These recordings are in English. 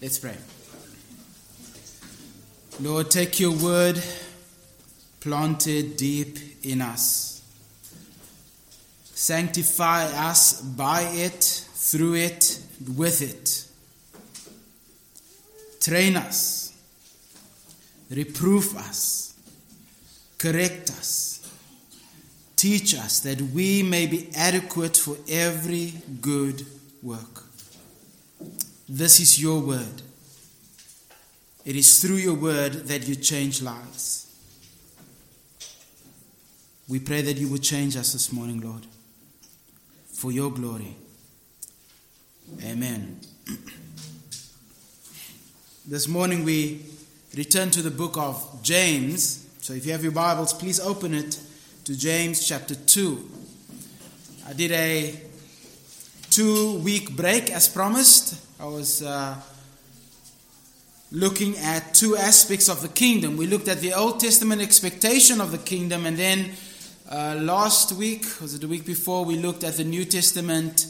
Let's pray. Lord, take your word planted deep in us. Sanctify us by it, through it, with it. Train us, reproof us, correct us, teach us that we may be adequate for every good work. This is your word. It is through your word that you change lives. We pray that you would change us this morning, Lord, for your glory. Amen. This morning we return to the book of James. So if you have your Bibles, please open it to James chapter 2. I did a two week break as promised. I was uh, looking at two aspects of the kingdom. We looked at the Old Testament expectation of the kingdom, and then uh, last week, was it the week before, we looked at the New Testament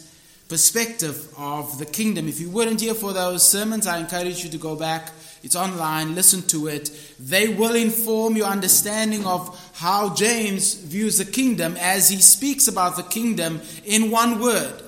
perspective of the kingdom. If you weren't here for those sermons, I encourage you to go back. It's online, listen to it. They will inform your understanding of how James views the kingdom as he speaks about the kingdom in one word.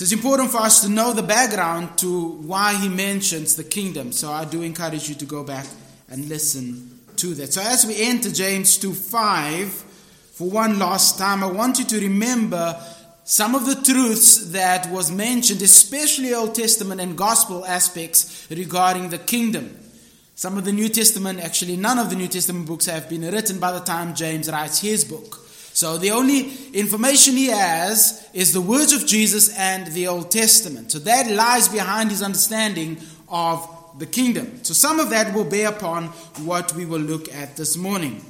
So it's important for us to know the background to why he mentions the kingdom. So I do encourage you to go back and listen to that. So as we enter James 2 5, for one last time, I want you to remember some of the truths that was mentioned, especially Old Testament and gospel aspects regarding the kingdom. Some of the New Testament, actually, none of the New Testament books have been written by the time James writes his book. So the only information he has is the words of Jesus and the Old Testament. So that lies behind his understanding of the kingdom. So some of that will bear upon what we will look at this morning.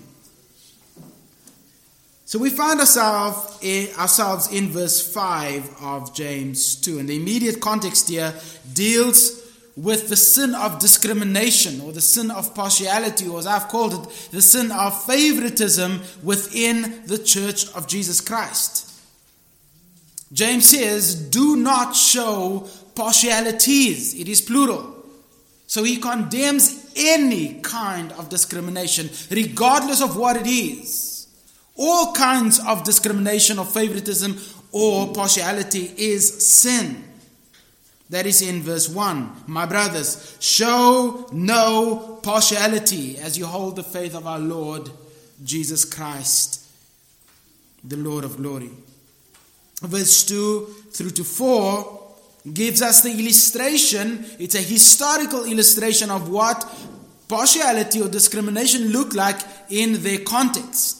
So we find ourselves in, ourselves in verse 5 of James 2. And the immediate context here deals with the sin of discrimination or the sin of partiality, or as I've called it, the sin of favoritism within the church of Jesus Christ. James says, Do not show partialities. It is plural. So he condemns any kind of discrimination, regardless of what it is. All kinds of discrimination or favoritism or partiality is sin. That is in verse 1. My brothers, show no partiality as you hold the faith of our Lord Jesus Christ, the Lord of glory. Verse 2 through to 4 gives us the illustration. It's a historical illustration of what partiality or discrimination look like in their context.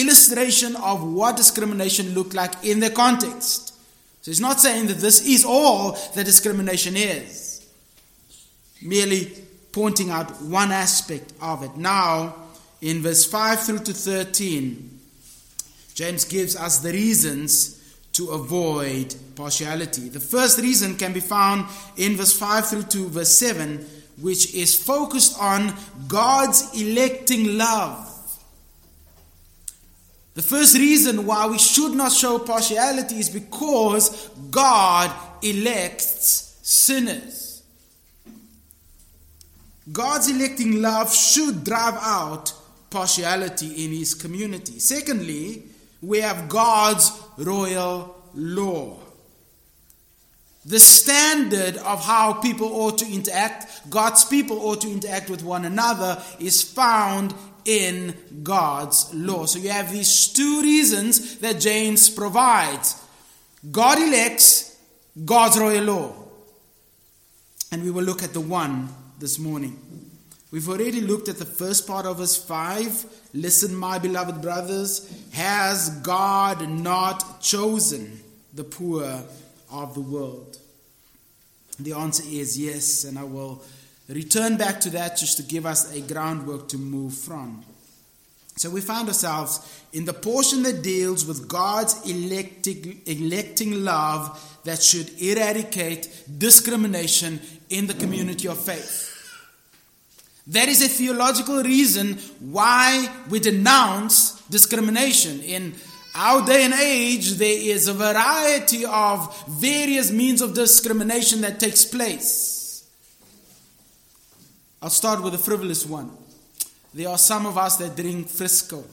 illustration of what discrimination looked like in the context. So he's not saying that this is all that discrimination is, merely pointing out one aspect of it. Now, in verse 5 through to 13, James gives us the reasons to avoid partiality. The first reason can be found in verse 5 through to verse 7, which is focused on God's electing love. The first reason why we should not show partiality is because God elects sinners. God's electing love should drive out partiality in his community. Secondly, we have God's royal law. The standard of how people ought to interact, God's people ought to interact with one another, is found in God's law. So you have these two reasons that James provides God elects, God's royal law. And we will look at the one this morning. We've already looked at the first part of verse 5. Listen, my beloved brothers, has God not chosen the poor of the world? The answer is yes, and I will return back to that just to give us a groundwork to move from. So we find ourselves in the portion that deals with God's electing, electing love that should eradicate discrimination in the community of faith. That is a theological reason why we denounce discrimination. In our day and age, there is a variety of various means of discrimination that takes place. I'll start with a frivolous one. There are some of us that drink Frisco.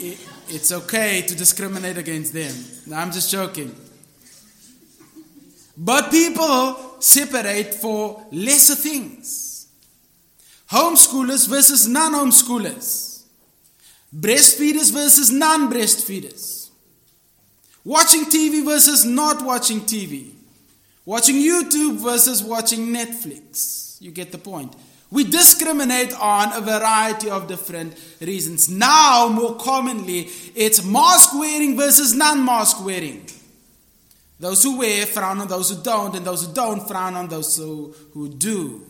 it's okay to discriminate against them. No, I'm just joking. But people separate for lesser things. Homeschoolers versus non homeschoolers. Breastfeeders versus non breastfeeders. Watching TV versus not watching TV. Watching YouTube versus watching Netflix. You get the point. We discriminate on a variety of different reasons. Now, more commonly, it's mask wearing versus non mask wearing. Those who wear frown on those who don't, and those who don't frown on those who, who do.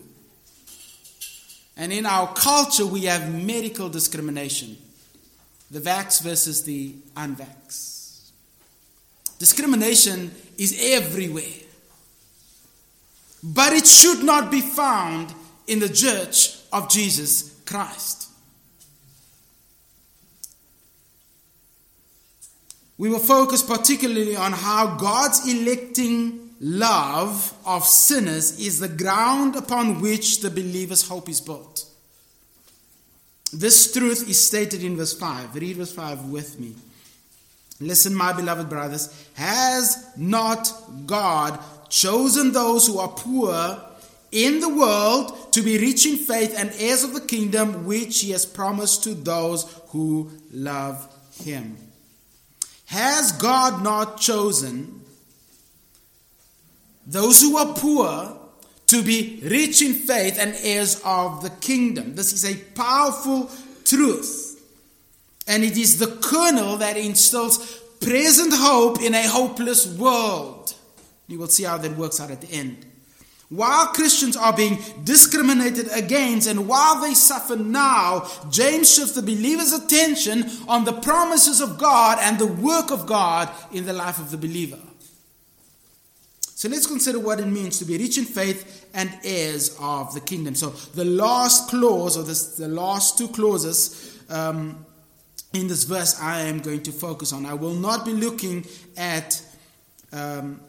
And in our culture, we have medical discrimination the vax versus the unvax. Discrimination is everywhere. But it should not be found in the church of Jesus Christ. We will focus particularly on how God's electing love of sinners is the ground upon which the believer's hope is built. This truth is stated in verse 5. Read verse 5 with me. Listen, my beloved brothers, has not God chosen those who are poor in the world to be rich in faith and heirs of the kingdom which he has promised to those who love him. Has God not chosen those who are poor to be rich in faith and heirs of the kingdom? This is a powerful truth. And it is the kernel that instills present hope in a hopeless world. You will see how that works out at the end. While Christians are being discriminated against and while they suffer now, James shifts the believer's attention on the promises of God and the work of God in the life of the believer. So let's consider what it means to be rich in faith and heirs of the kingdom. So the last clause, or this, the last two clauses um, in this verse, I am going to focus on. I will not be looking at. Um,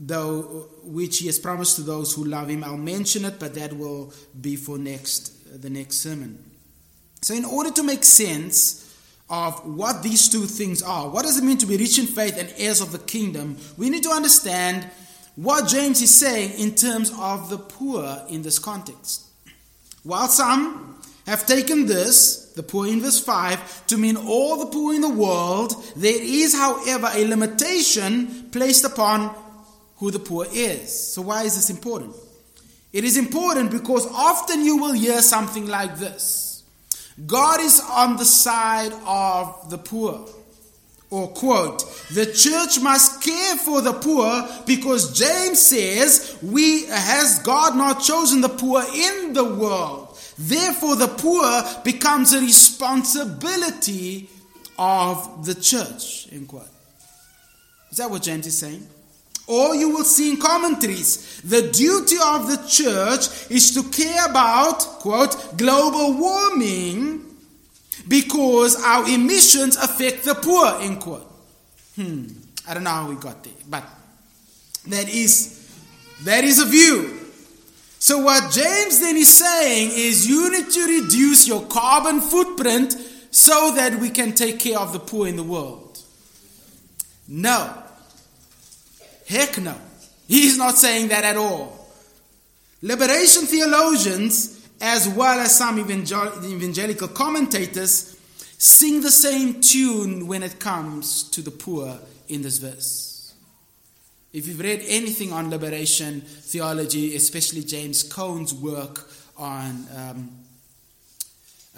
though which he has promised to those who love him. I'll mention it, but that will be for next the next sermon. So, in order to make sense of what these two things are, what does it mean to be rich in faith and heirs of the kingdom? We need to understand what James is saying in terms of the poor in this context. While some have taken this, the poor in verse 5, to mean all the poor in the world, there is, however, a limitation placed upon who the poor is. So, why is this important? It is important because often you will hear something like this God is on the side of the poor. Or, quote, the church must care for the poor because James says, we, has God not chosen the poor in the world? Therefore, the poor becomes a responsibility of the church, end quote. Is that what James is saying? Or you will see in commentaries, the duty of the church is to care about, quote, global warming because our emissions affect the poor, end quote. Hmm, I don't know how we got there, but that is, that is a view. So what James then is saying is you need to reduce your carbon footprint so that we can take care of the poor in the world. No. Heck no. He's not saying that at all. Liberation theologians, as well as some evangelical commentators, sing the same tune when it comes to the poor in this verse. If you've read anything on liberation theology, especially James Cone's work on um,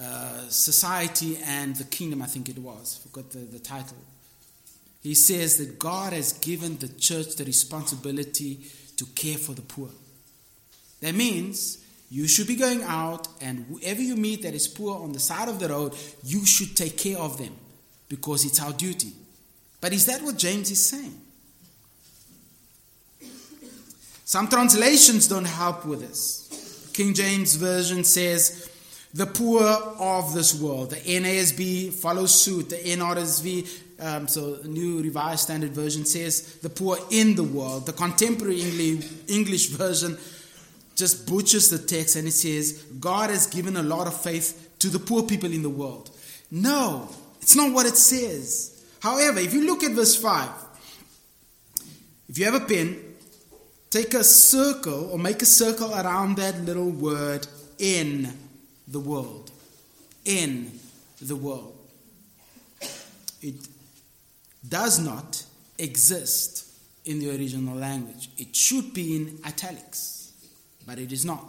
uh, society and the kingdom, I think it was, forgot the, the title. He says that God has given the church the responsibility to care for the poor. That means you should be going out, and whoever you meet that is poor on the side of the road, you should take care of them because it's our duty. But is that what James is saying? Some translations don't help with this. King James Version says, the poor of this world. The NASB follows suit. The NRSV, um, so the New Revised Standard Version says the poor in the world. The contemporary English version just butchers the text and it says, God has given a lot of faith to the poor people in the world. No, it's not what it says. However, if you look at verse 5, if you have a pen, take a circle or make a circle around that little word in the world. In the world. It does not exist in the original language. It should be in italics but it is not.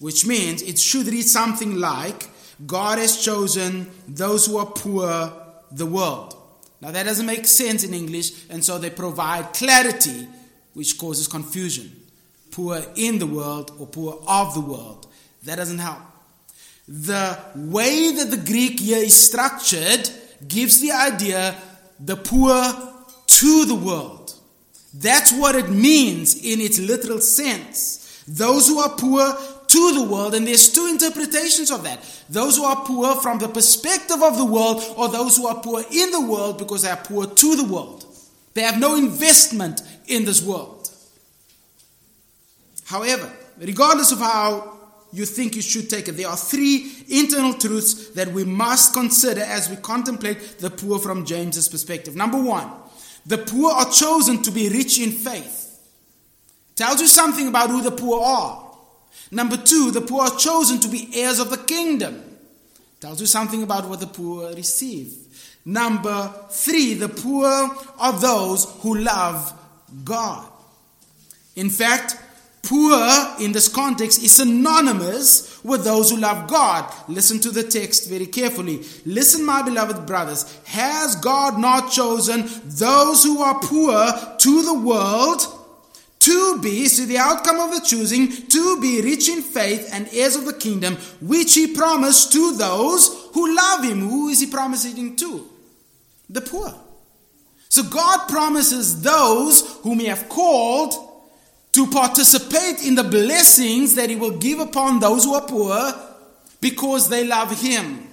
Which means it should read something like God has chosen those who are poor, the world. Now that doesn't make sense in English, and so they provide clarity, which causes confusion. Poor in the world or poor of the world. That doesn't help. The way that the Greek here is structured gives the idea the poor to the world. That's what it means in its literal sense. Those who are poor to the world, and there's two interpretations of that. Those who are poor from the perspective of the world, or those who are poor in the world because they are poor to the world. They have no investment in this world. However, regardless of how you think you should take it, there are three internal truths that we must consider as we contemplate the poor from James's perspective. Number one, the poor are chosen to be rich in faith. Tells you something about who the poor are. Number two, the poor are chosen to be heirs of the kingdom. Tells you something about what the poor receive. Number three, the poor are those who love God. In fact, poor in this context is synonymous with those who love God. Listen to the text very carefully. Listen, my beloved brothers. Has God not chosen those who are poor to the world? to be, so the outcome of the choosing, to be rich in faith and heirs of the kingdom, which he promised to those who love him. Who is he promising to? The poor. So God promises those whom he have called to participate in the blessings that he will give upon those who are poor because they love him.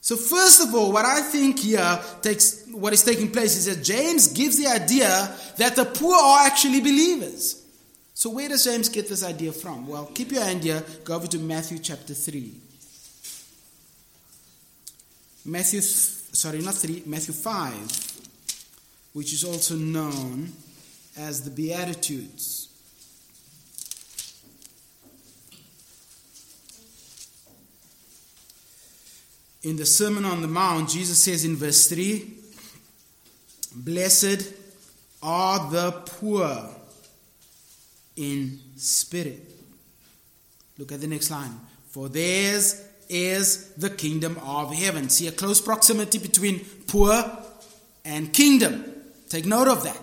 So, first of all, what I think here takes what is taking place is that James gives the idea that the poor are actually believers. So, where does James get this idea from? Well, keep your hand here, go over to Matthew chapter 3. Matthew, sorry, not 3, Matthew 5, which is also known as the Beatitudes. in the Sermon on the Mount, Jesus says in verse 3 Blessed are the poor in spirit. Look at the next line. For theirs is the kingdom of heaven. See a close proximity between poor and kingdom. Take note of that.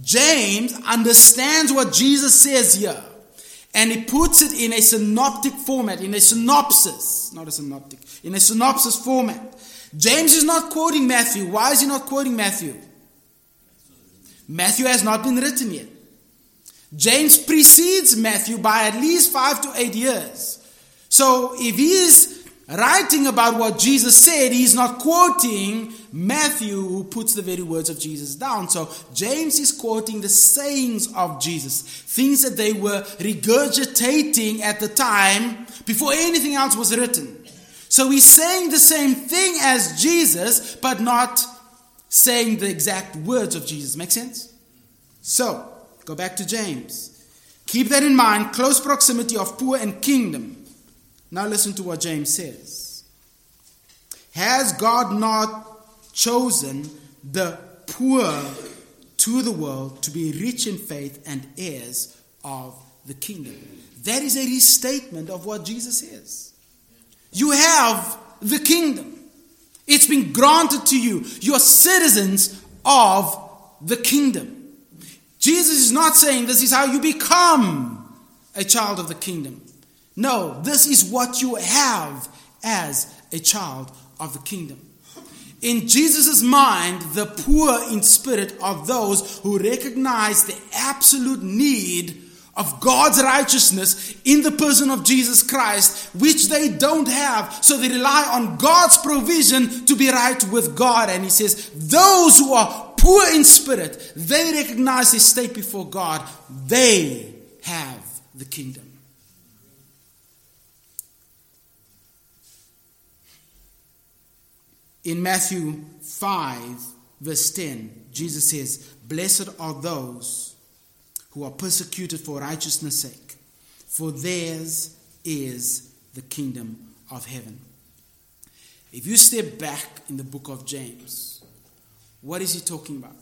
James understands what Jesus says here and he puts it in a synoptic format, in a synopsis, not a synoptic, in a synopsis format. James is not quoting Matthew. Why is he not quoting Matthew? Matthew has not been written yet. James precedes Matthew by at least five to eight years. So if he is writing about what Jesus said, he's not quoting Matthew, who puts the very words of Jesus down. So James is quoting the sayings of Jesus, things that they were regurgitating at the time before anything else was written. So he's saying the same thing as Jesus, but not saying the exact words of Jesus. Make sense? So, go back to James. Keep that in mind close proximity of poor and kingdom. Now listen to what James says. Has God not chosen the poor to the world to be rich in faith and heirs of the kingdom? That is a restatement of what Jesus is. You have the kingdom. It's been granted to you. You're citizens of the kingdom. Jesus is not saying this is how you become a child of the kingdom. No, this is what you have as a child of the kingdom. In Jesus' mind, the poor in spirit are those who recognize the absolute need of God's righteousness in the person of Jesus Christ, which they don't have. So they rely on God's provision to be right with God. And he says, those who are poor in spirit, they recognize their state before God. They have the kingdom. In Matthew 5, verse 10, Jesus says, Blessed are those who are persecuted for righteousness' sake, for theirs is the kingdom of heaven. If you step back in the book of James, what is he talking about?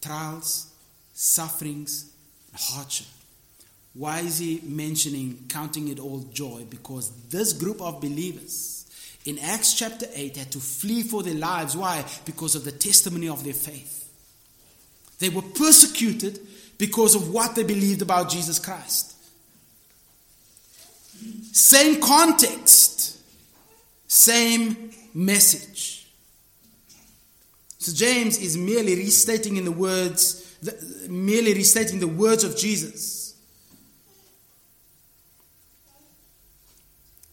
Trials, sufferings, hardship. Why is he mentioning counting it all joy? Because this group of believers in Acts chapter 8 had to flee for their lives. Why? Because of the testimony of their faith. They were persecuted because of what they believed about Jesus Christ. Same context, same message. So James is merely restating in the words, merely restating the words of Jesus,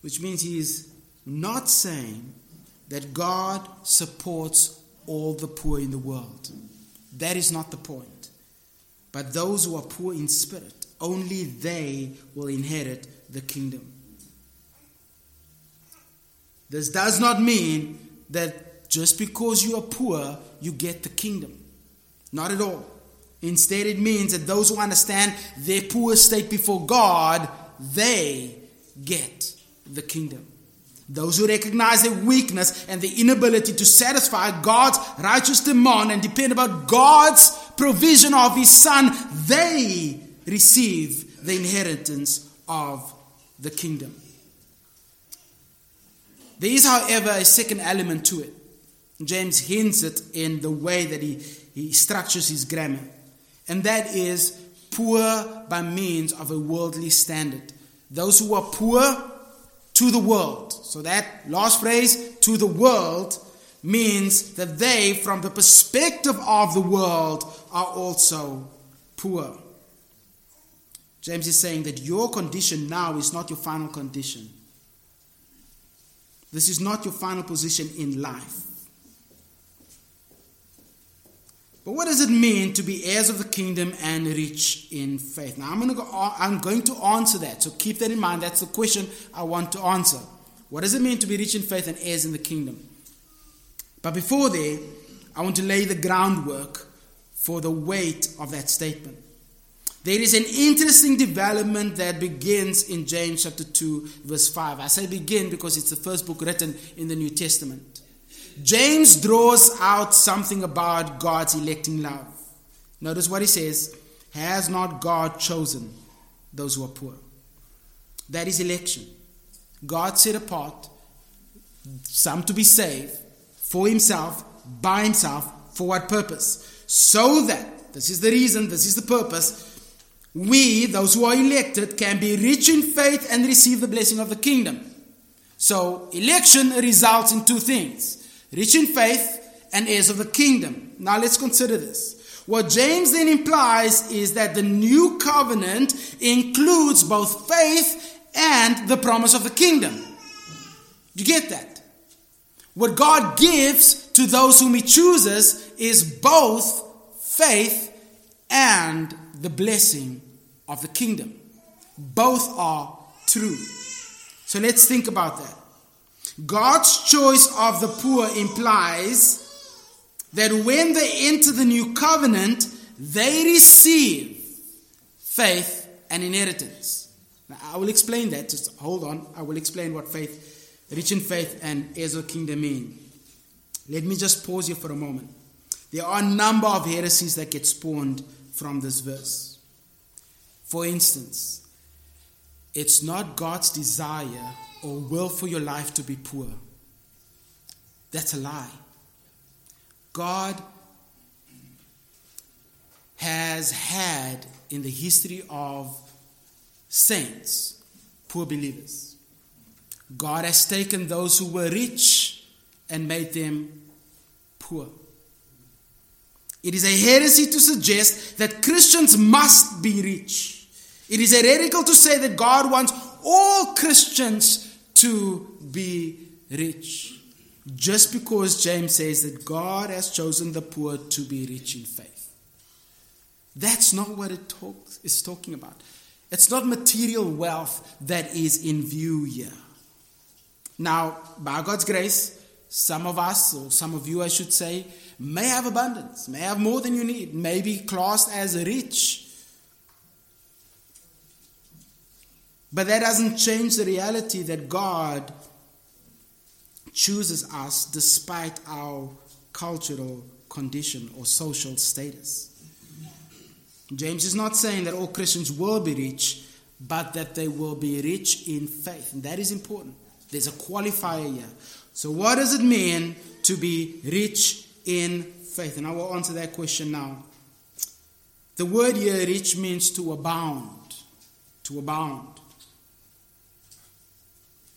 which means he is not saying that God supports all the poor in the world. That is not the point. But those who are poor in spirit, only they will inherit the kingdom. This does not mean that just because you are poor, you get the kingdom. Not at all. Instead, it means that those who understand their poor state before God, they get the kingdom. Those who recognize their weakness and the inability to satisfy God's righteous demand and depend upon God's provision of His Son, they receive the inheritance of the kingdom. There is, however, a second element to it. James hints it in the way that he, he structures his grammar, and that is poor by means of a worldly standard. Those who are poor to the world. So that last phrase, to the world, means that they, from the perspective of the world, are also poor. James is saying that your condition now is not your final condition. This is not your final position in life. But what does it mean to be heirs of the kingdom and rich in faith? Now I'm going to go I'm going to answer that. So keep that in mind. That's the question I want to answer. What does it mean to be rich in faith and heirs in the kingdom? But before there, I want to lay the groundwork for the weight of that statement. There is an interesting development that begins in James chapter 2, verse 5. I say begin because it's the first book written in the New Testament. James draws out something about God's electing love. Notice what he says Has not God chosen those who are poor? That is election. God set apart some to be saved for himself, by himself, for what purpose? So that, this is the reason, this is the purpose, we, those who are elected, can be rich in faith and receive the blessing of the kingdom. So, election results in two things rich in faith and heirs of the kingdom. Now let's consider this. What James then implies is that the new covenant includes both faith and the promise of the kingdom. You get that? What God gives to those whom He chooses is both faith and the blessing of the kingdom. Both are true. So let's think about that. God's choice of the poor implies that when they enter the new covenant, they receive faith and inheritance. Now, I will explain that. Just hold on. I will explain what faith, rich in faith, and heirs of kingdom mean. Let me just pause here for a moment. There are a number of heresies that get spawned from this verse. For instance, it's not God's desire or will for your life to be poor. That's a lie. God has had in the history of saints, poor believers. God has taken those who were rich and made them poor. It is a heresy to suggest that Christians must be rich. It is heretical to say that God wants all Christians to be rich. Just because James says that God has chosen the poor to be rich in faith. That's not what it talks, is talking about. It's not material wealth that is in view here. Now, by God's grace, some of us, or some of you, I should say, may have abundance, may have more than you need, may be classed as rich. But that doesn't change the reality that God chooses us despite our cultural condition or social status. James is not saying that all Christians will be rich, but that they will be rich in faith. And that is important. There's a qualifier here. So, what does it mean to be rich in faith? And I will answer that question now. The word here, rich, means to abound. To abound.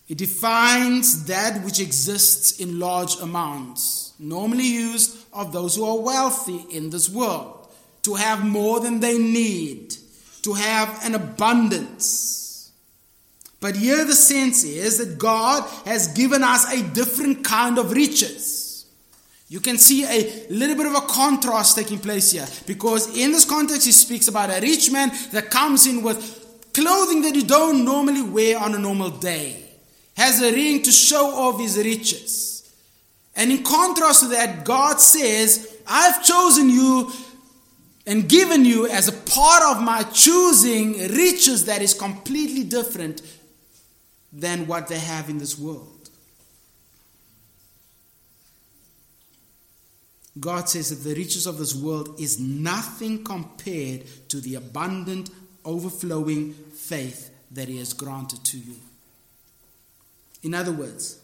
It defines that which exists in large amounts, normally used of those who are wealthy in this world, to have more than they need, to have an abundance. But here the sense is that God has given us a different kind of riches. You can see a little bit of a contrast taking place here because in this context he speaks about a rich man that comes in with clothing that you don't normally wear on a normal day, has a ring to show off his riches. And in contrast to that, God says, I've chosen you and given you as a part of my choosing riches that is completely different than what they have in this world. God says that the riches of this world is nothing compared to the abundant, overflowing faith that He has granted to you. In other words,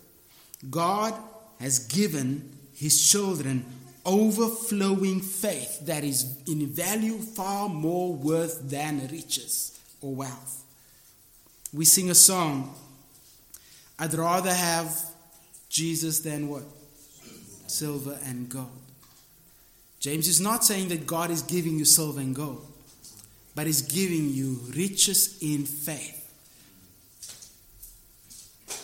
God has given His children overflowing faith that is in value far more worth than riches or wealth. We sing a song I'd rather have Jesus than what? Silver and gold. James is not saying that God is giving you silver and gold, but He's giving you riches in faith.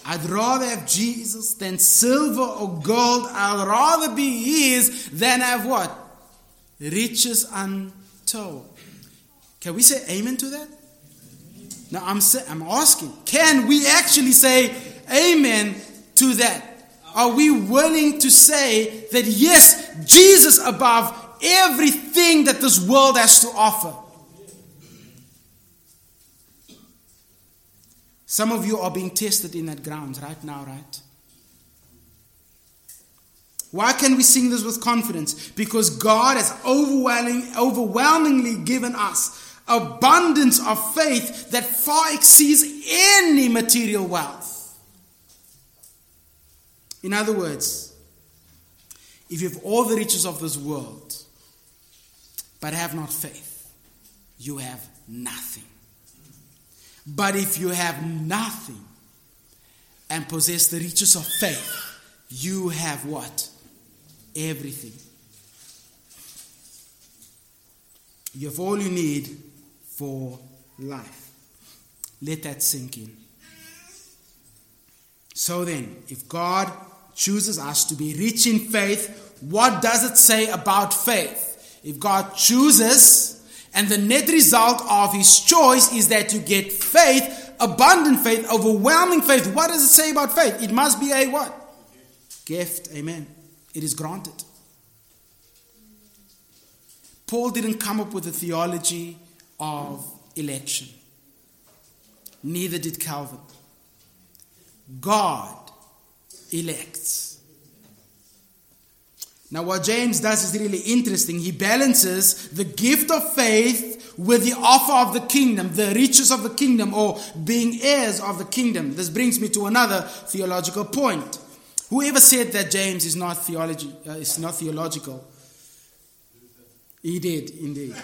I'd rather have Jesus than silver or gold. I'd rather be His than have what? Riches untold. Can we say amen to that? Now I'm, say, I'm asking, can we actually say amen to that? Are we willing to say that yes, Jesus above everything that this world has to offer? Some of you are being tested in that ground right now, right? Why can we sing this with confidence? Because God has overwhelming, overwhelmingly given us abundance of faith that far exceeds any material wealth. In other words, if you have all the riches of this world but have not faith, you have nothing. But if you have nothing and possess the riches of faith, you have what? Everything. You have all you need for life. Let that sink in. So then, if God chooses us to be rich in faith, what does it say about faith? If God chooses, and the net result of his choice is that you get faith, abundant faith, overwhelming faith, what does it say about faith? It must be a what? Gift. Amen. It is granted. Paul didn't come up with a theology of election. Neither did Calvin. God elects. Now, what James does is really interesting. He balances the gift of faith with the offer of the kingdom, the riches of the kingdom, or being heirs of the kingdom. This brings me to another theological point. Whoever said that James is not theology uh, is not theological? He did indeed.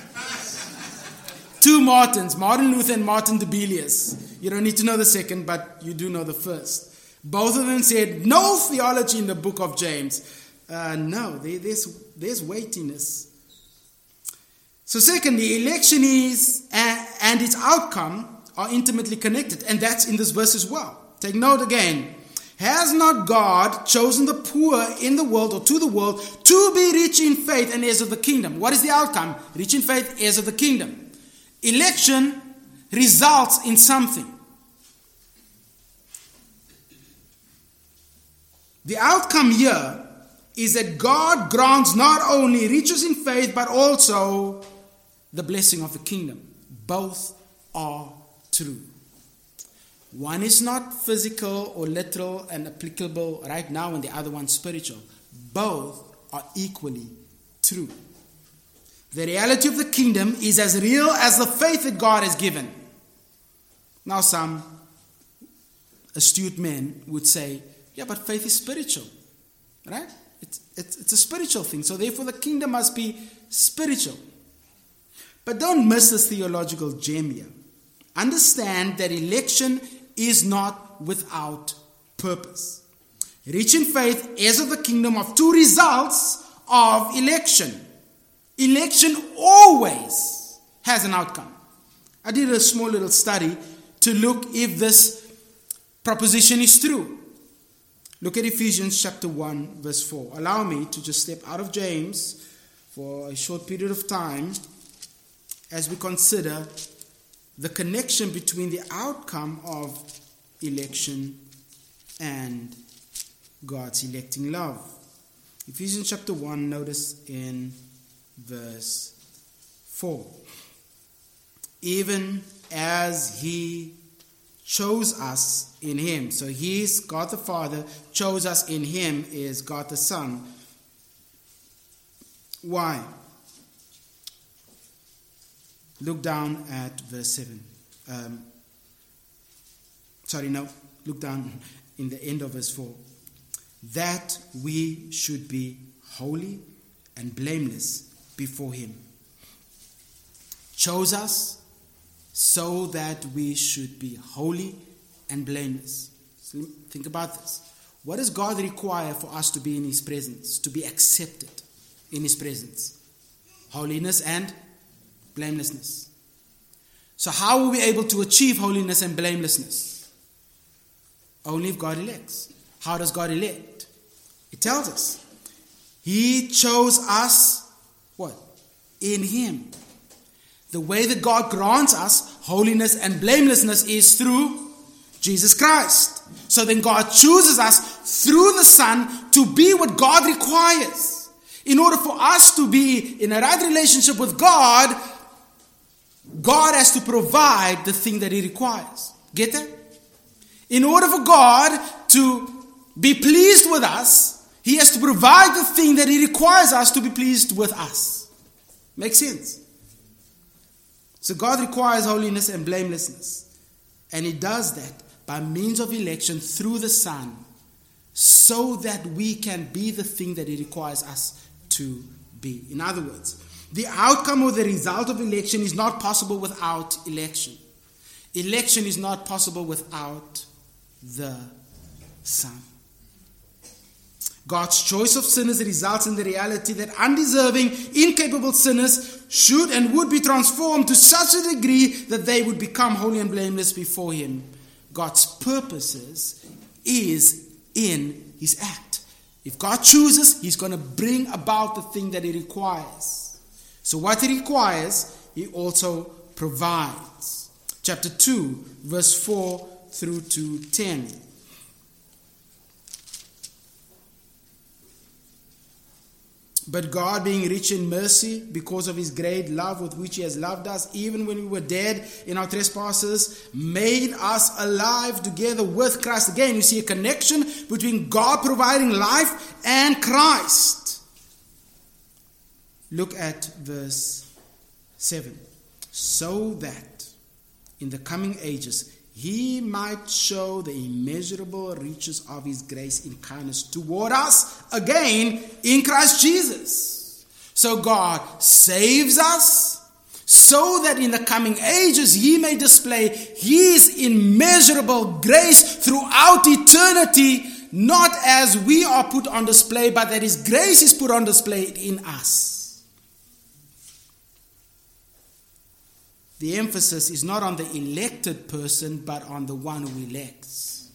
two Martins, Martin Luther and Martin Dibelius. You don't need to know the second, but you do know the first. Both of them said, no theology in the book of James. Uh, no, there, there's, there's weightiness. So, secondly, election is and, and its outcome are intimately connected, and that's in this verse as well. Take note again. Has not God chosen the poor in the world or to the world to be rich in faith and heirs of the kingdom? What is the outcome? Rich in faith, heirs of the kingdom. Election results in something. The outcome here is that God grants not only riches in faith but also the blessing of the kingdom. Both are true. One is not physical or literal and applicable right now, and the other one spiritual. Both are equally true. The reality of the kingdom is as real as the faith that God has given. Now, some astute men would say, yeah, but faith is spiritual, right? It's, it's, a spiritual thing. So, therefore, the kingdom must be spiritual. But don't miss this theological gem here. Understand that election is not without purpose. Rich in faith, heirs of the kingdom, of two results of election. Election always has an outcome. I did a small little study to look if this proposition is true. Look at Ephesians chapter 1, verse 4. Allow me to just step out of James for a short period of time as we consider the connection between the outcome of election and God's electing love. Ephesians chapter 1, notice in verse 4. Even as he chose us in him. So he's God the Father, chose us in him is God the Son. Why? Look down at verse 7. Um, sorry, no, look down in the end of verse 4. That we should be holy and blameless before Him. Chose us so that we should be holy and blameless. So think about this. What does God require for us to be in His presence, to be accepted in His presence? Holiness and blamelessness. So, how will we able to achieve holiness and blamelessness? Only if God elects. How does God elect? It tells us. He chose us, what? In Him. The way that God grants us holiness and blamelessness is through Jesus Christ. So then God chooses us through the Son to be what God requires. In order for us to be in a right relationship with God, God has to provide the thing that He requires. Get that? In order for God to be pleased with us, He has to provide the thing that He requires us to be pleased with us. Makes sense? So God requires holiness and blamelessness. And He does that by means of election through the Son, so that we can be the thing that He requires us to be. In other words, the outcome or the result of election is not possible without election. Election is not possible without the Son. God's choice of sinners results in the reality that undeserving, incapable sinners should and would be transformed to such a degree that they would become holy and blameless before Him. God's purposes is in His act. If God chooses, He's going to bring about the thing that He requires. So, what he requires, he also provides. Chapter 2, verse 4 through to 10. But God, being rich in mercy, because of his great love with which he has loved us, even when we were dead in our trespasses, made us alive together with Christ. Again, you see a connection between God providing life and Christ. Look at verse 7. So that in the coming ages he might show the immeasurable riches of his grace in kindness toward us again in Christ Jesus. So God saves us so that in the coming ages he may display his immeasurable grace throughout eternity, not as we are put on display, but that his grace is put on display in us. The emphasis is not on the elected person, but on the one who elects.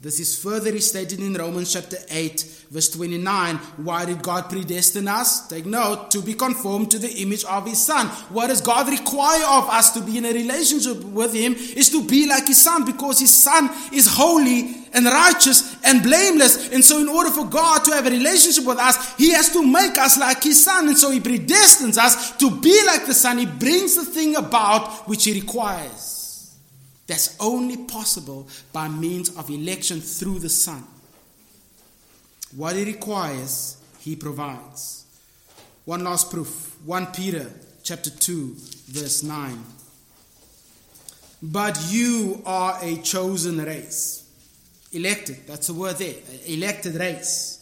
This is further stated in Romans chapter 8, verse 29. Why did God predestine us? Take note, to be conformed to the image of His Son. What does God require of us to be in a relationship with Him? Is to be like His Son because His Son is holy and righteous and blameless. And so, in order for God to have a relationship with us, He has to make us like His Son. And so, He predestines us to be like the Son. He brings the thing about which He requires. That's only possible by means of election through the Son. What He requires, He provides. One last proof 1 Peter chapter 2, verse 9. But you are a chosen race. Elected, that's the word there. Elected race.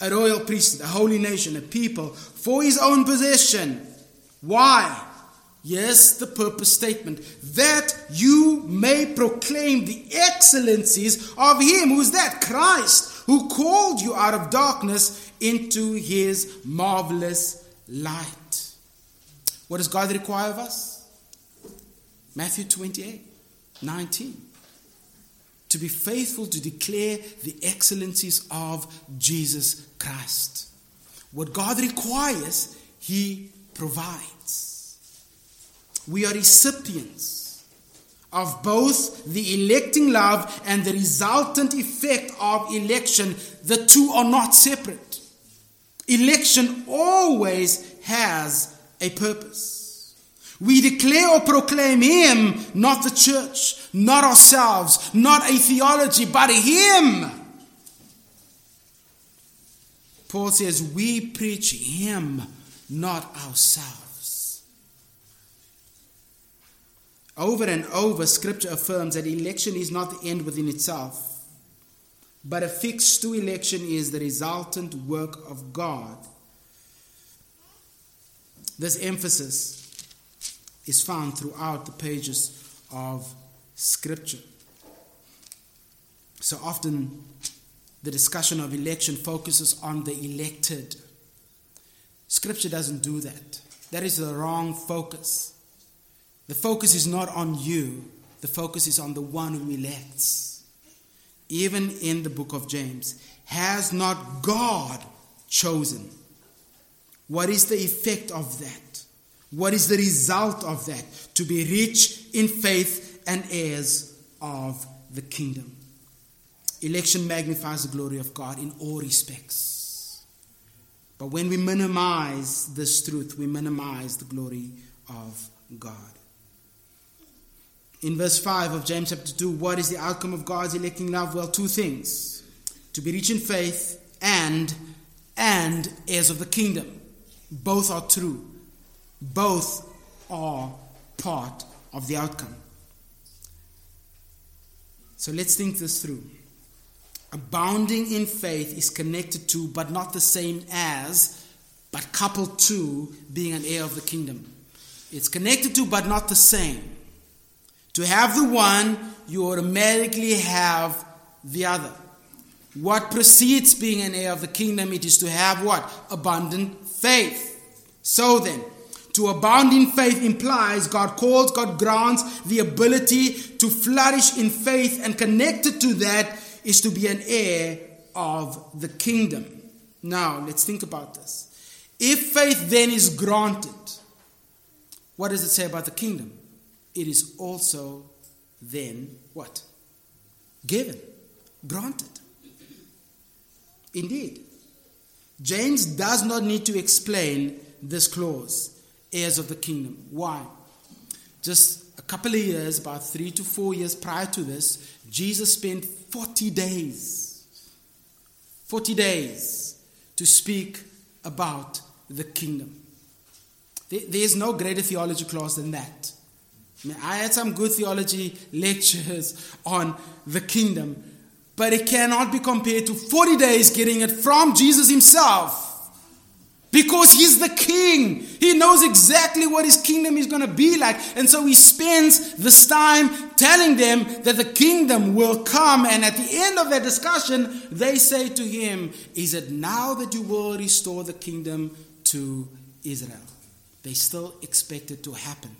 A royal priesthood, a holy nation, a people for his own possession. Why? Yes, the purpose statement that you may proclaim the excellencies of Him. Who's that? Christ, who called you out of darkness into His marvelous light. What does God require of us? Matthew 28 19. To be faithful to declare the excellencies of Jesus Christ. What God requires, He provides. We are recipients of both the electing love and the resultant effect of election. The two are not separate. Election always has a purpose. We declare or proclaim Him, not the church, not ourselves, not a theology, but Him. Paul says, We preach Him, not ourselves. Over and over, Scripture affirms that election is not the end within itself, but a fixed to election is the resultant work of God. This emphasis is found throughout the pages of Scripture. So often, the discussion of election focuses on the elected. Scripture doesn't do that. That is the wrong focus. The focus is not on you, the focus is on the one who elects. Even in the book of James, has not God chosen? What is the effect of that? What is the result of that? To be rich in faith and heirs of the kingdom. Election magnifies the glory of God in all respects. But when we minimize this truth, we minimize the glory of God in verse 5 of James chapter 2, what is the outcome of God's electing love? Well, two things. To be rich in faith and and heirs of the kingdom. Both are true. Both are part of the outcome. So let's think this through. Abounding in faith is connected to, but not the same as, but coupled to being an heir of the kingdom. It's connected to, but not the same. To have the one, you automatically have the other. What precedes being an heir of the kingdom? It is to have what? Abundant faith. So then, to abound in faith implies God calls, God grants the ability to flourish in faith, and connected to that is to be an heir of the kingdom. Now, let's think about this. If faith then is granted, what does it say about the kingdom? it is also then what? Given, granted. Indeed. James does not need to explain this clause, heirs of the kingdom. Why? Just a couple of years, about three to four years prior to this, Jesus spent 40 days, 40 days to speak about the kingdom. There's no greater theology class than that. I had some good theology lectures on the kingdom, but it cannot be compared to 40 days getting it from Jesus himself. Because he's the king. He knows exactly what his kingdom is going to be like. And so he spends this time telling them that the kingdom will come. And at the end of that discussion, they say to him, Is it now that you will restore the kingdom to Israel? They still expect it to happen.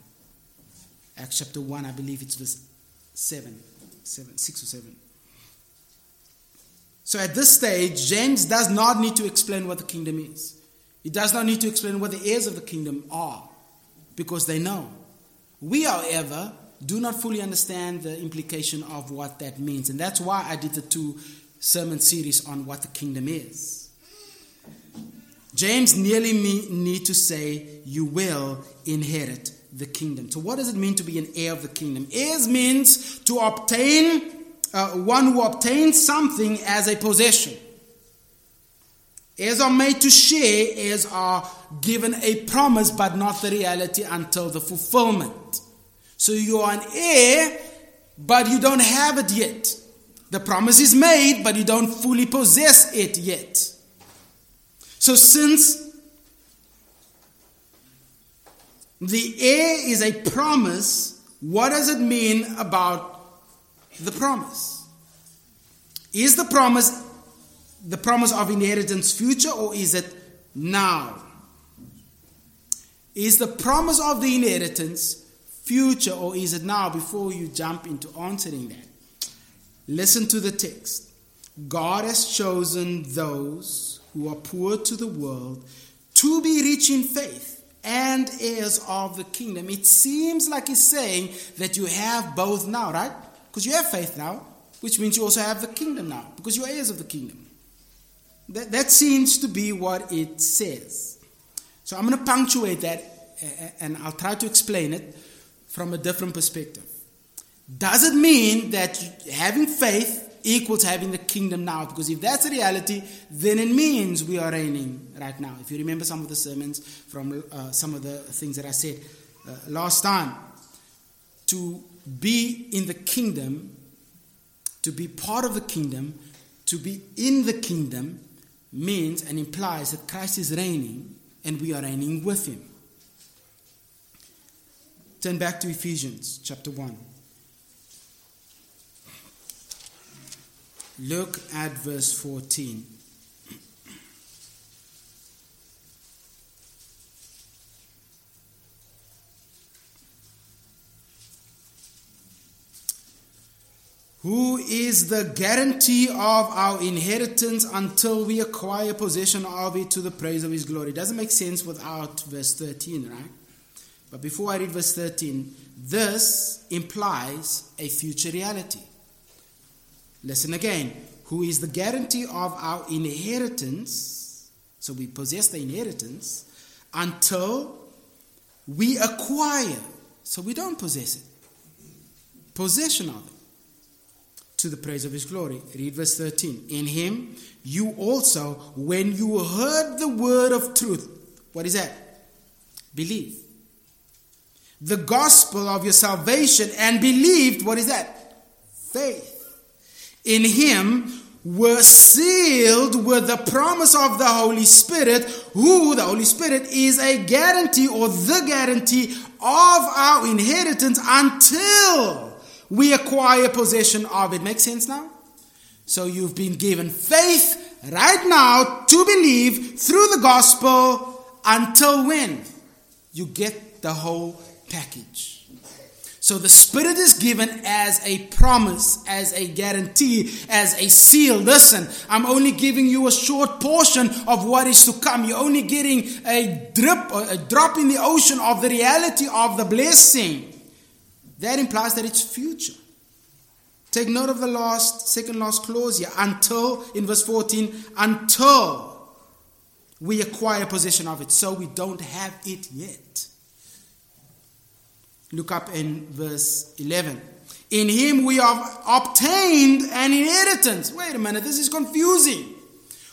Acts chapter 1, I believe it's verse 7, 7 6 or 7. So at this stage, James does not need to explain what the kingdom is. He does not need to explain what the heirs of the kingdom are because they know. We, however, do not fully understand the implication of what that means. And that's why I did the two sermon series on what the kingdom is. James nearly need to say, You will inherit the kingdom. So, what does it mean to be an heir of the kingdom? Heirs means to obtain, uh, one who obtains something as a possession. Heirs are made to share, heirs are given a promise, but not the reality until the fulfillment. So you are an heir, but you don't have it yet. The promise is made, but you don't fully possess it yet. So since the heir is a promise, what does it mean about the promise? Is the promise the promise of inheritance future or is it now? Is the promise of the inheritance future or is it now before you jump into answering that? Listen to the text. God has chosen those who are poor to the world to be rich in faith and heirs of the kingdom. It seems like he's saying that you have both now, right? Because you have faith now, which means you also have the kingdom now, because you're heirs of the kingdom. That, that seems to be what it says. So I'm going to punctuate that and I'll try to explain it from a different perspective. Does it mean that having faith equals having the kingdom now? Because if that's the reality, then it means we are reigning right now. If you remember some of the sermons from uh, some of the things that I said uh, last time, to be in the kingdom, to be part of the kingdom, to be in the kingdom means and implies that Christ is reigning and we are reigning with him. Turn back to Ephesians chapter 1. Look at verse 14. Who is the guarantee of our inheritance until we acquire possession of it to the praise of his glory. It doesn't make sense without verse 13, right? But before I read verse 13, this implies a future reality. Listen again. Who is the guarantee of our inheritance? So we possess the inheritance until we acquire. So we don't possess it. Possession of it to the praise of his glory. Read verse 13. In him you also, when you heard the word of truth, what is that? Believe. The gospel of your salvation and believed, what is that? Faith. In him were sealed with the promise of the Holy Spirit, who, the Holy Spirit, is a guarantee or the guarantee of our inheritance until we acquire possession of it. Makes sense now? So you've been given faith right now to believe through the gospel until when? You get the whole package. So the Spirit is given as a promise, as a guarantee, as a seal. Listen, I'm only giving you a short portion of what is to come. You're only getting a drip, a drop in the ocean of the reality of the blessing. That implies that it's future. Take note of the last, second last clause here. Until, in verse 14, until we acquire possession of it. So we don't have it yet. Look up in verse 11. In him we have obtained an inheritance. Wait a minute, this is confusing.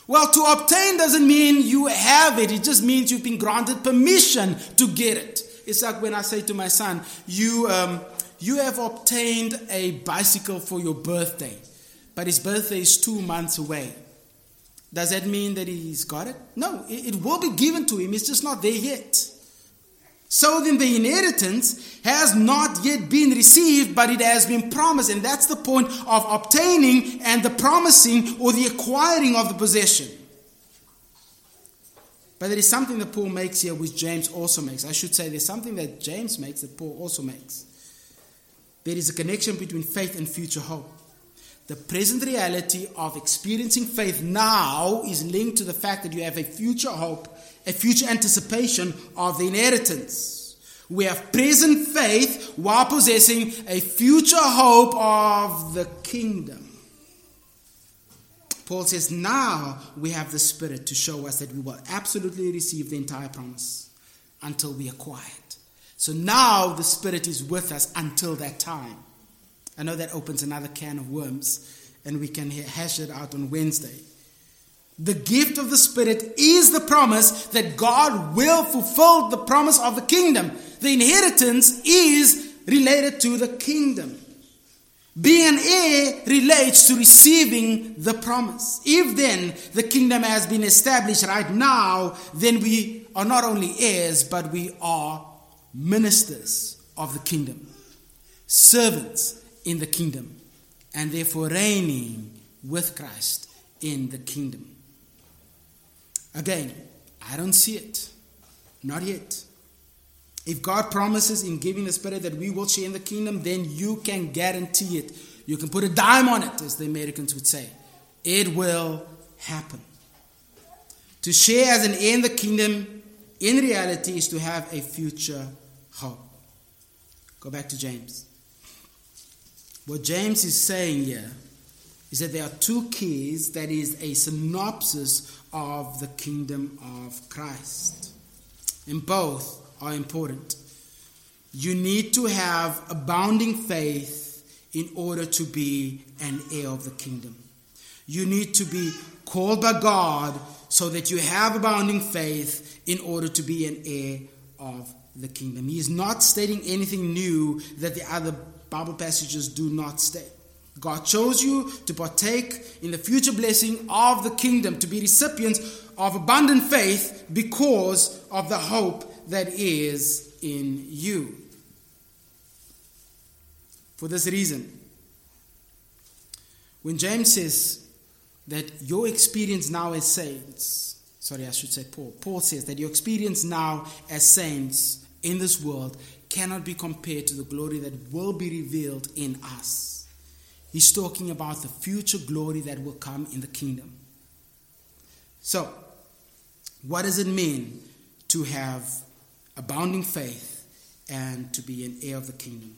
Well, to obtain doesn't mean you have it, it just means you've been granted permission to get it. It's like when I say to my son, You um, you have obtained a bicycle for your birthday, but his birthday is two months away. Does that mean that he's got it? No, it will be given to him. It's just not there yet. So then the inheritance has not yet been received, but it has been promised. And that's the point of obtaining and the promising or the acquiring of the possession. But there is something that Paul makes here, which James also makes. I should say there's something that James makes that Paul also makes. There is a connection between faith and future hope. The present reality of experiencing faith now is linked to the fact that you have a future hope, a future anticipation of the inheritance. We have present faith while possessing a future hope of the kingdom. Paul says, Now we have the Spirit to show us that we will absolutely receive the entire promise until we acquire. So now the Spirit is with us until that time. I know that opens another can of worms, and we can hash it out on Wednesday. The gift of the Spirit is the promise that God will fulfill the promise of the kingdom. The inheritance is related to the kingdom. Being an heir relates to receiving the promise. If then the kingdom has been established right now, then we are not only heirs, but we are ministers of the kingdom, servants in the kingdom, and therefore reigning with Christ in the kingdom. Again, I don't see it. Not yet. If God promises in giving the Spirit that we will share in the kingdom, then you can guarantee it. You can put a dime on it, as the Americans would say. It will happen. To share as an in the kingdom, in reality, is to have a future hope. Go back to James. What James is saying here is that there are two keys that is a synopsis of the kingdom of Christ. And both are important. You need to have abounding faith in order to be an heir of the kingdom. You need to be called by God so that you have abounding faith in order to be an heir of the kingdom. He is not stating anything new that the other Bible passages do not state. God chose you to partake in the future blessing of the kingdom, to be recipients of abundant faith because of the hope that is in you. For this reason, when James says that your experience now as saints, sorry, I should say Paul, Paul says that your experience now as saints in this world cannot be compared to the glory that will be revealed in us. He's talking about the future glory that will come in the kingdom. So, what does it mean to have abounding faith and to be an heir of the kingdom?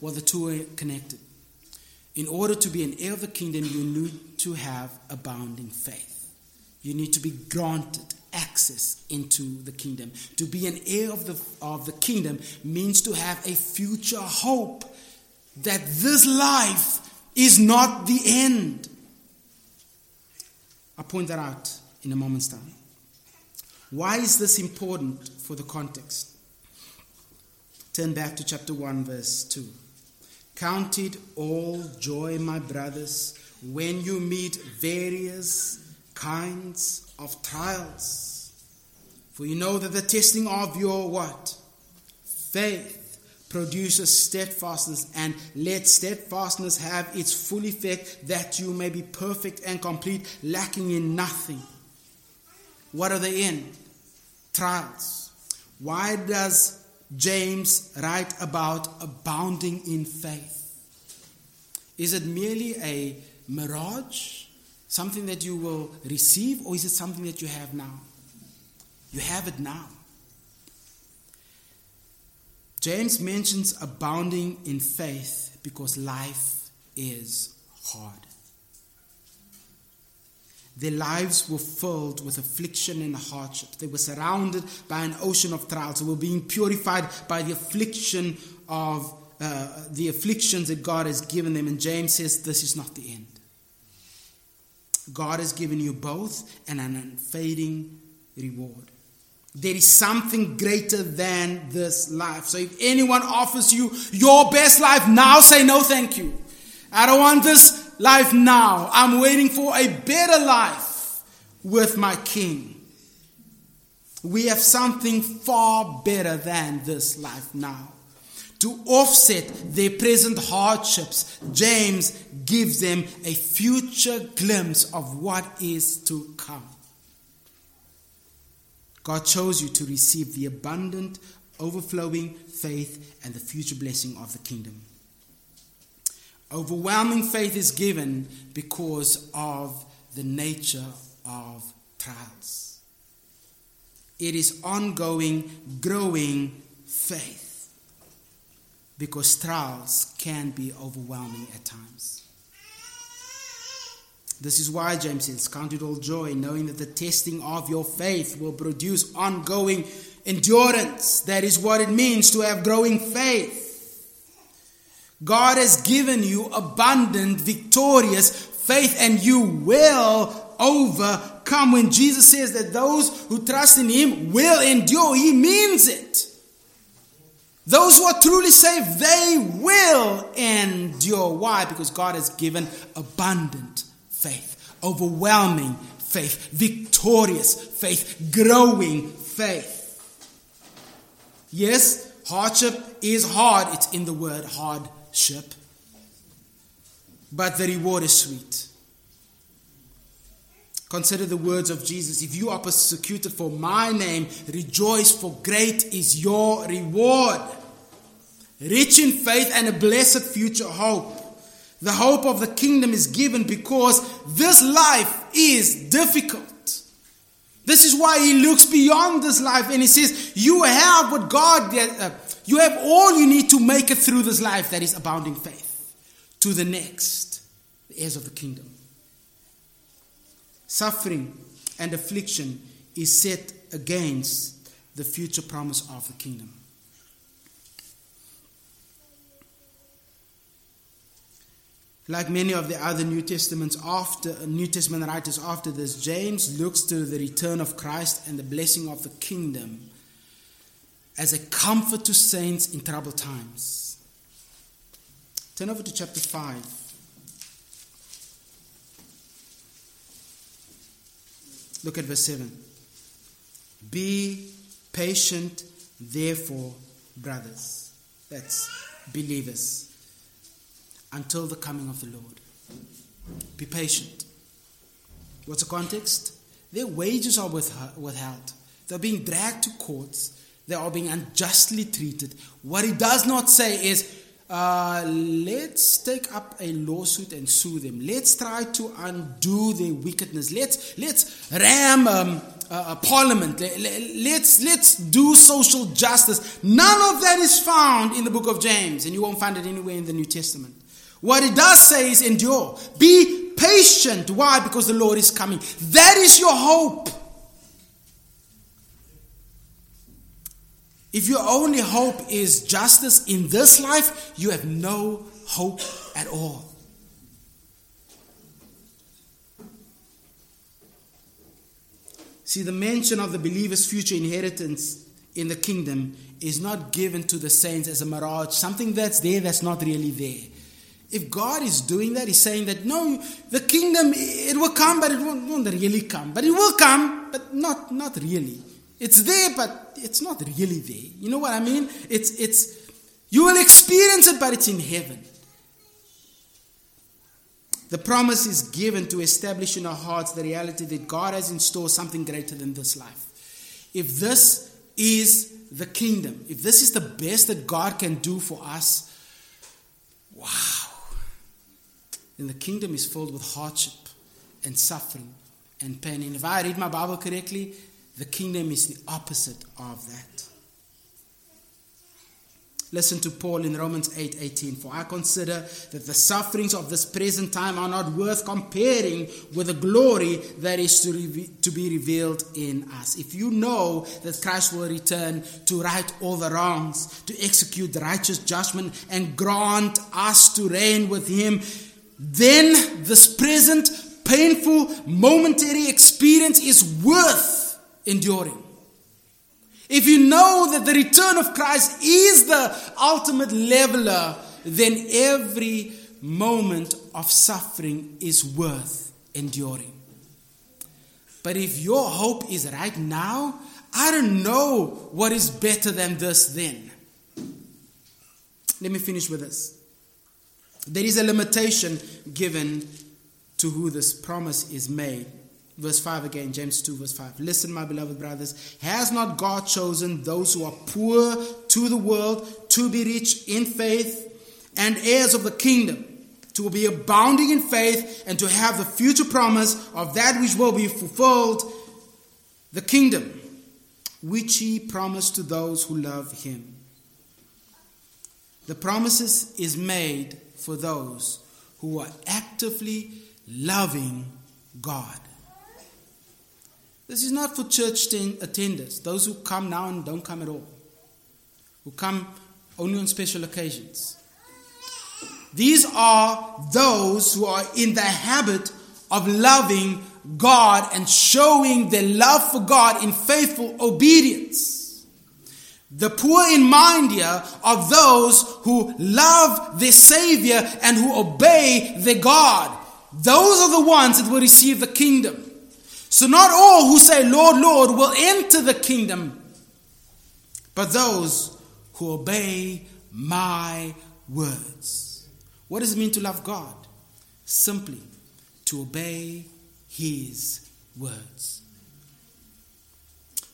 Well, the two are connected. In order to be an heir of the kingdom, you need to have abounding faith. You need to be granted access into the kingdom. To be an heir of the, of the kingdom means to have a future hope that this life is not the end. I'll point that out in a moment's time. Why is this important for the context? Turn back to chapter 1, verse 2. Count it all joy, my brothers, when you meet various kinds of trials. For you know that the testing of your what? Faith produces steadfastness, and let steadfastness have its full effect, that you may be perfect and complete, lacking in nothing. What are they in? Trials. Why does James write about abounding in faith? Is it merely a mirage? Something that you will receive, or is it something that you have now? You have it now. James mentions abounding in faith because life is hard. Their lives were filled with affliction and hardship. They were surrounded by an ocean of trials. They were being purified by the affliction of uh, the afflictions that God has given them. And James says this is not the end. God has given you both and an unfading reward. There is something greater than this life. So if anyone offers you your best life now, say no, thank you. I don't want this life now. I'm waiting for a better life. with my King. We have something far better than this life now. To offset their present hardships, James gives them a future glimpse of what is to come. God chose you to receive the abundant, overflowing faith and the future blessing of the kingdom. Overwhelming faith is given because of the nature of trials. It is ongoing, growing faith because trials can be overwhelming at times. This is why James says, Count it all joy, knowing that the testing of your faith will produce ongoing endurance. That is what it means to have growing faith. God has given you abundant, victorious faith, and you will overcome. When Jesus says that those who trust in Him will endure, He means it. Those who are truly saved, they will endure. Why? Because God has given abundant faith, overwhelming faith, victorious faith, growing faith. Yes, hardship is hard. It's in the word hardship. But the reward is sweet. Consider the words of Jesus. If you are persecuted for my name, rejoice, for great is your reward. Rich in faith and a blessed future hope. The hope of the kingdom is given because this life is difficult. This is why he looks beyond this life and he says, You have what God, uh, you have all you need to make it through this life that is abounding faith to the next, the heirs of the kingdom. Suffering and affliction is set against the future promise of the kingdom. Like many of the other New after New Testament writers after this, James looks to the return of Christ and the blessing of the kingdom as a comfort to saints in troubled times. Turn over to chapter 5. Look at verse 7. Be patient, therefore, brothers. That's believers until the coming of the Lord. Be patient. What's the context? Their wages are withheld. They're being dragged to courts. They are being unjustly treated. What he does not say is, uh, let's take up a lawsuit and sue them. Let's try to undo their wickedness. Let's let's ram um, a parliament. Let's let's do social justice. None of that is found in the book of James, and you won't find it anywhere in the New Testament. What it does say is endure. Be patient. Why? Because the Lord is coming. That is your hope. If your only hope is justice in this life, you have no hope at all. See, the mention of the believer's future inheritance in the kingdom is not given to the saints as a mirage, something that's there that's not really there. If God is doing that, He's saying that no, the kingdom it will come, but it won't, won't really come. But it will come, but not not really. It's there, but it's not really there. You know what I mean? It's it's you will experience it, but it's in heaven. The promise is given to establish in our hearts the reality that God has in store something greater than this life. If this is the kingdom, if this is the best that God can do for us, wow then the kingdom is filled with hardship and suffering and pain. And if I read my Bible correctly, the kingdom is the opposite of that. Listen to Paul in Romans 8 18. For I consider that the sufferings of this present time are not worth comparing with the glory that is to, re- to be revealed in us. If you know that Christ will return to right all the wrongs, to execute the righteous judgment, and grant us to reign with Him, then this present painful momentary experience is worth enduring. If you know that the return of Christ is the ultimate leveler, then every moment of suffering is worth enduring. But if your hope is right now, I don't know what is better than this then. Let me finish with this. There is a limitation given to who this promise is made. Verse 5 again, James 2, verse 5. Listen, my beloved brothers, has not God chosen those who are poor to the world to be rich in faith and heirs of the kingdom, to be abounding in faith and to have the future promise of that which will be fulfilled, the kingdom, which he promised to those who love him? The promises is made for those who are actively loving God. This is not for church attenders, those who come now and don't come at all, who come only on special occasions. These are those who are in the habit of loving God and showing their love for God in faithful obedience. The poor in mind here are those who love their Savior and who obey their God. Those are the ones that will receive the kingdom. So, not all who say, Lord, Lord, will enter the kingdom, but those who obey my words. What does it mean to love God? Simply to obey his words.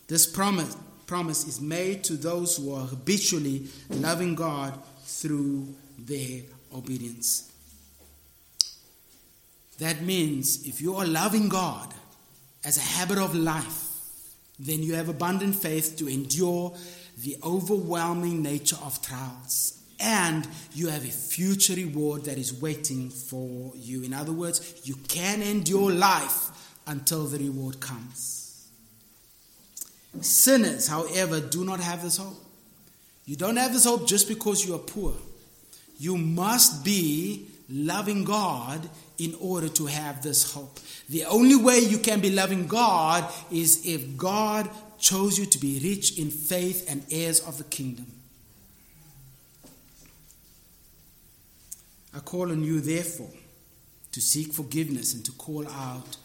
This promise promise is made to those who are habitually loving God through their obedience. That means if you are loving God as a habit of life, then you have abundant faith to endure the overwhelming nature of trials. And you have a future reward that is waiting for you. In other words, you can endure life until the reward comes. Sinners, however, do not have this hope. You don't have this hope just because you are poor. You must be loving God in order to have this hope. The only way you can be loving God is if God chose you to be rich in faith and heirs of the kingdom. I call on you, therefore, to seek forgiveness and to call out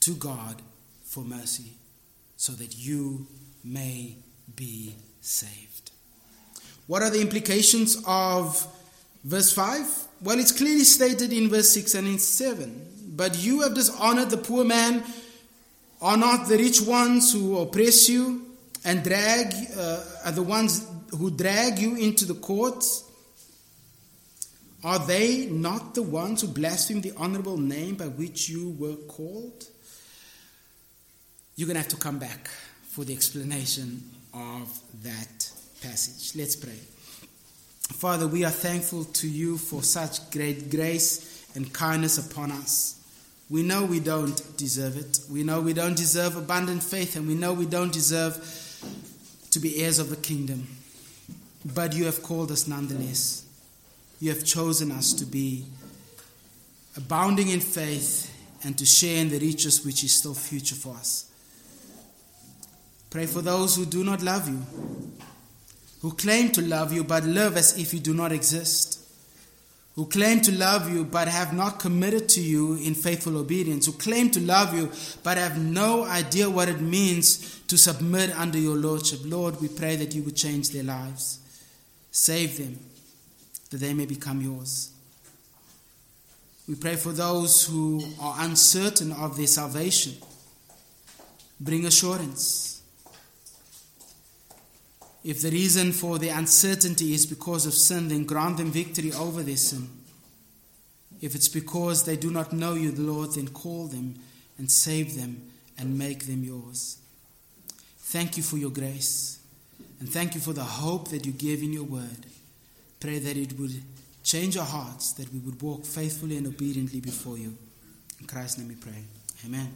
to God for mercy so that you may be saved. What are the implications of verse 5? Well, it's clearly stated in verse 6 and in 7. But you have dishonored the poor man. Are not the rich ones who oppress you and drag, uh, are the ones who drag you into the courts? Are they not the ones who blaspheme the honorable name by which you were called? You're going to have to come back for the explanation of that passage. Let's pray. Father, we are thankful to you for such great grace and kindness upon us. We know we don't deserve it. We know we don't deserve abundant faith, and we know we don't deserve to be heirs of the kingdom. But you have called us nonetheless. You have chosen us to be abounding in faith and to share in the riches which is still future for us. Pray for those who do not love you, who claim to love you but live as if you do not exist, who claim to love you but have not committed to you in faithful obedience, who claim to love you but have no idea what it means to submit under your lordship. Lord, we pray that you would change their lives. Save them, that they may become yours. We pray for those who are uncertain of their salvation. Bring assurance if the reason for the uncertainty is because of sin, then grant them victory over their sin. If it's because they do not know you, the Lord, then call them and save them and make them yours. Thank you for your grace and thank you for the hope that you give in your word. Pray that it would change our hearts, that we would walk faithfully and obediently before you. In Christ's name we pray. Amen.